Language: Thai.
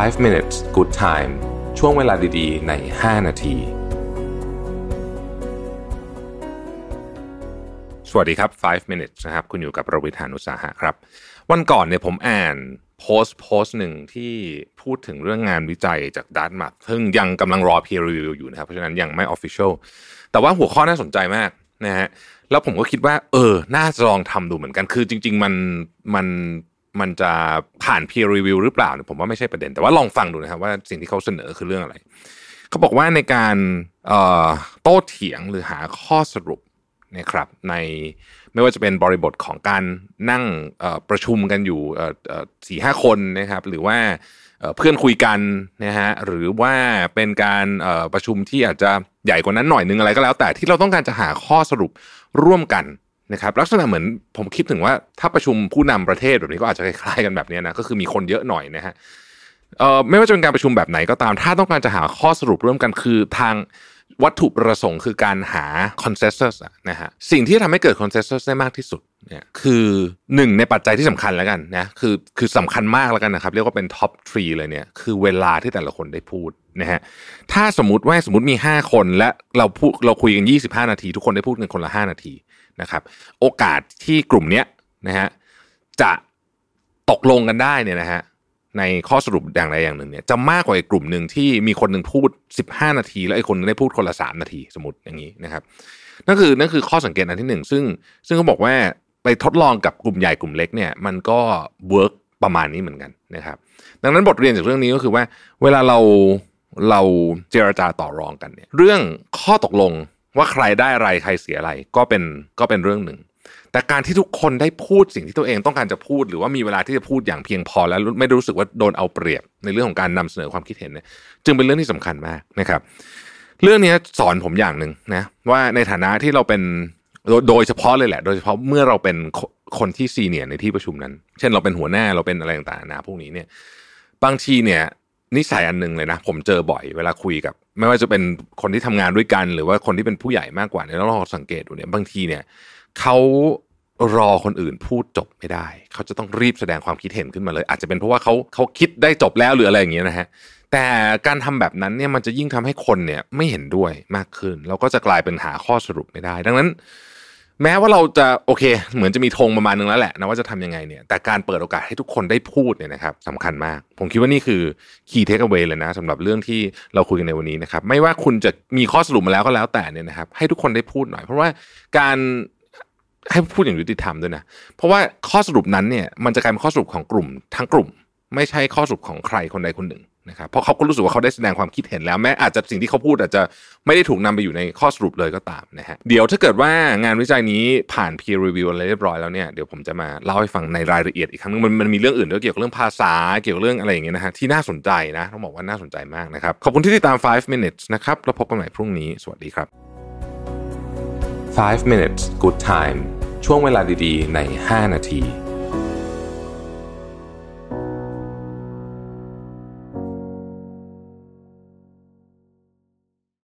5 minutes good time ช่วงเวลาดีๆ ใน 5 นาที สวัสดีครับ 5 minutes นะครับ คุณอยู่กับประวิทยานุสาหะครับ วันก่อนเนี่ยผมอ่านโพสต์โพสต์หนึ่งที่พูดถึงเรื่องงานวิจัยจากดัตมาร์ซึ่งยังกำลังรอ peer review อยู่นะครับ เพราะฉะนั้นยังไม่ official แต่ว่าหัวข้อน่าสนใจมากนะฮะ แล้วผมก็คิดว่า เออ น่าจะลองทำดูเหมือนกัน คือจริง ๆ มันมัน มันจะผ่าน peer review หรือเปล่าเนี่ยผมว่าไม่ใช่ประเด็น แต่ว่าลองฟังดูนะครับว่าสิ่งที่เขาเสนอคือเรื่องอะไร เขาบอกว่าในการโต้เถียงหรือหาข้อสรุปนะครับในไม่ว่าจะเป็นบริบทของการนั่งประชุมกันอยู่สี่ห้าคนนะครับหรือว่าเพื่อนคุยกันนะฮะหรือว่าเป็นการประชุมที่อาจจะใหญ่กว่านั้นหน่อยนึงอะไรก็แล้ว แต่ที่เราต้องการจะหาข้อสรุปร่วมกัน นะครับลักษณะเหมือนผมคิดถึงว่าถ้าประชุมผู้นำประเทศแบบนี้ก็อาจจะคล้ายๆกันแบบนี้นะก็คือมีคนเยอะหน่อยนะฮะเอ่อไม่ว่าจะเป็นการประชุมแบบไหนก็ตาม ถ้าต้องการจะหาข้อสรุปร่วมกันคือทางวัตถุประสงค์คือการหา consensus นะฮะสิ่งที่ทำให้เกิด consensus ได้มากที่สุดเนี่ยคือหนึ่งในปัจจัยที่สำคัญแล้วกันนะคือคือสำคัญมากแล้วกันนะครับเรียกว่าเป็น top three เลยเนี่ยคือเวลาที่แต่ละคนได้พูดนะฮะถ้าสมมติว่าสมมติมี 5 คนและเราพูดเราคุยกัน 25 นาที ทุกคนได้พูดกันคนละ 5 นาที นะครับโอกาสที่กลุ่มนี้นะฮะจะตกลงกันได้เนี่ยนะฮะในข้อสรุปอย่างใดอย่างหนึ่งเนี่ยจะมากกว่าอีกกลุ่มหนึ่งที่มีคนหนึ่งพูด 15 นาที แล้วไอีกคนนึงได้พูดคนละ 3 นาทีสมมติอย่างนี้นะครับนั่นคือนั่นคือข้อสังเกตอันที่หนึ่งซึ่งซึ่งเขาบอกว่าไปทดลองกับกลุ่มใหญ่กลุ่มเล็กเนี่ยมันก็เวิร์กประมาณนี้เหมือนกันนะครับ ดังนั้นบทเรียนจากเรื่องนี้ก็คือว่า เวลาเราเราเจรจาต่อรองกันเนี่ยเรื่องข้อตกลง ว่าใครได้อะไรใครเสียอะไรก็เป็นก็เป็นเรื่องหนึ่ง แต่การที่ทุกคนได้พูดสิ่งที่ตัวเองต้องการจะพูด หรือว่ามีเวลาที่จะพูดอย่างเพียงพอแล้วไม่รู้สึกว่าโดนเอาเปรียบในเรื่องของการนำเสนอความคิดเห็นเนี่ยจึงเป็นเรื่องที่สำคัญมากนะครับ เรื่องนี้สอนผมอย่างหนึ่งนะว่าในฐานะที่เราเป็นโดยเฉพาะเลยแหละ โดยเฉพาะเมื่อเราเป็นคนที่ซีเนียร์ในที่ประชุมนั้น เช่นเราเป็นหัวหน้าเราเป็นอะไรต่างๆนะพวกนี้เนี่ย บางทีเนี่ย นิสัยอันหนึ่งเลยนะ ผมเจอบ่อยเวลาคุยกับ ไม่ว่าจะเป็นคนที่ทำงานด้วยกัน หรือว่าคนที่เป็นผู้ใหญ่มากกว่าเนี่ยเราลองสังเกตดูเนี่ยบางทีเนี่ยเขารอคนอื่นพูดจบไม่ได้ เขาจะต้องรีบแสดงความคิดเห็นขึ้นมาเลย อาจจะเป็นเพราะว่าเขาเขาคิดได้จบแล้วหรืออะไรอย่างเงี้ยนะฮะแต่การทำแบบนั้นเนี่ยมันจะยิ่งทำให้คนเนี่ยไม่เห็นด้วยมากขึ้นแล้วก็จะกลายเป็นหาข้อสรุปไม่ได้ ดังนั้น แม้ว่าเราจะโอเค เหมือนจะมีธงประมาณนึงแล้วแหละนะว่าจะทำยังไงเนี่ยแต่การเปิดโอกาสให้ทุกคนได้พูดเนี่ยนะครับสำคัญมาก ผมคิดว่านี่คือ key takeaway เลยนะสำหรับเรื่องที่เราคุยกันในวันนี้นะครับไม่ว่าคุณจะมีข้อสรุปมาแล้วก็แล้วแต่เนี่ยนะครับให้ทุกคนได้พูดหน่อย เพราะว่าการให้พูดอย่างยุติธรรมด้วยนะเพราะว่าข้อสรุปนั้นเนี่ยมันจะกลายเป็นข้อสรุปของกลุ่มทั้งกลุ่ม ไม่ใช่ข้อสรุปของใครคนใดคนหนึ่งนะครับเพราะเขาก็รู้สึกว่าเขาได้แสดงความคิดเห็นแล้วแม้อาจจะสิ่งที่เขาพูดอาจจะไม่ได้ถูกนำไปอยู่ในข้อสรุปเลยก็ตามนะฮะเดี๋ยวถ้าเกิดว่างานวิจัยนี้ผ่าน peer review อะไรเรียบร้อยแล้วเนี่ยเดี๋ยวผมจะมาเล่าให้ฟังในรายละเอียดอีกครั้งนึงมันมันมีเรื่องอื่นด้วยเกี่ยวกับเรื่องภาษาเกี่ยวกับเรื่องอะไรอย่างเงี้ยนะฮะที่น่าสนใจนะต้องบอกว่าน่าสนใจมากนะครับขอบคุณที่ติดตาม 5 minutes นะครับแล้วพบกันใหม่พรุ่งนี้สวัสดีครับ 5 minutes good time ช่วงเวลาดีๆ ใน 5 นาที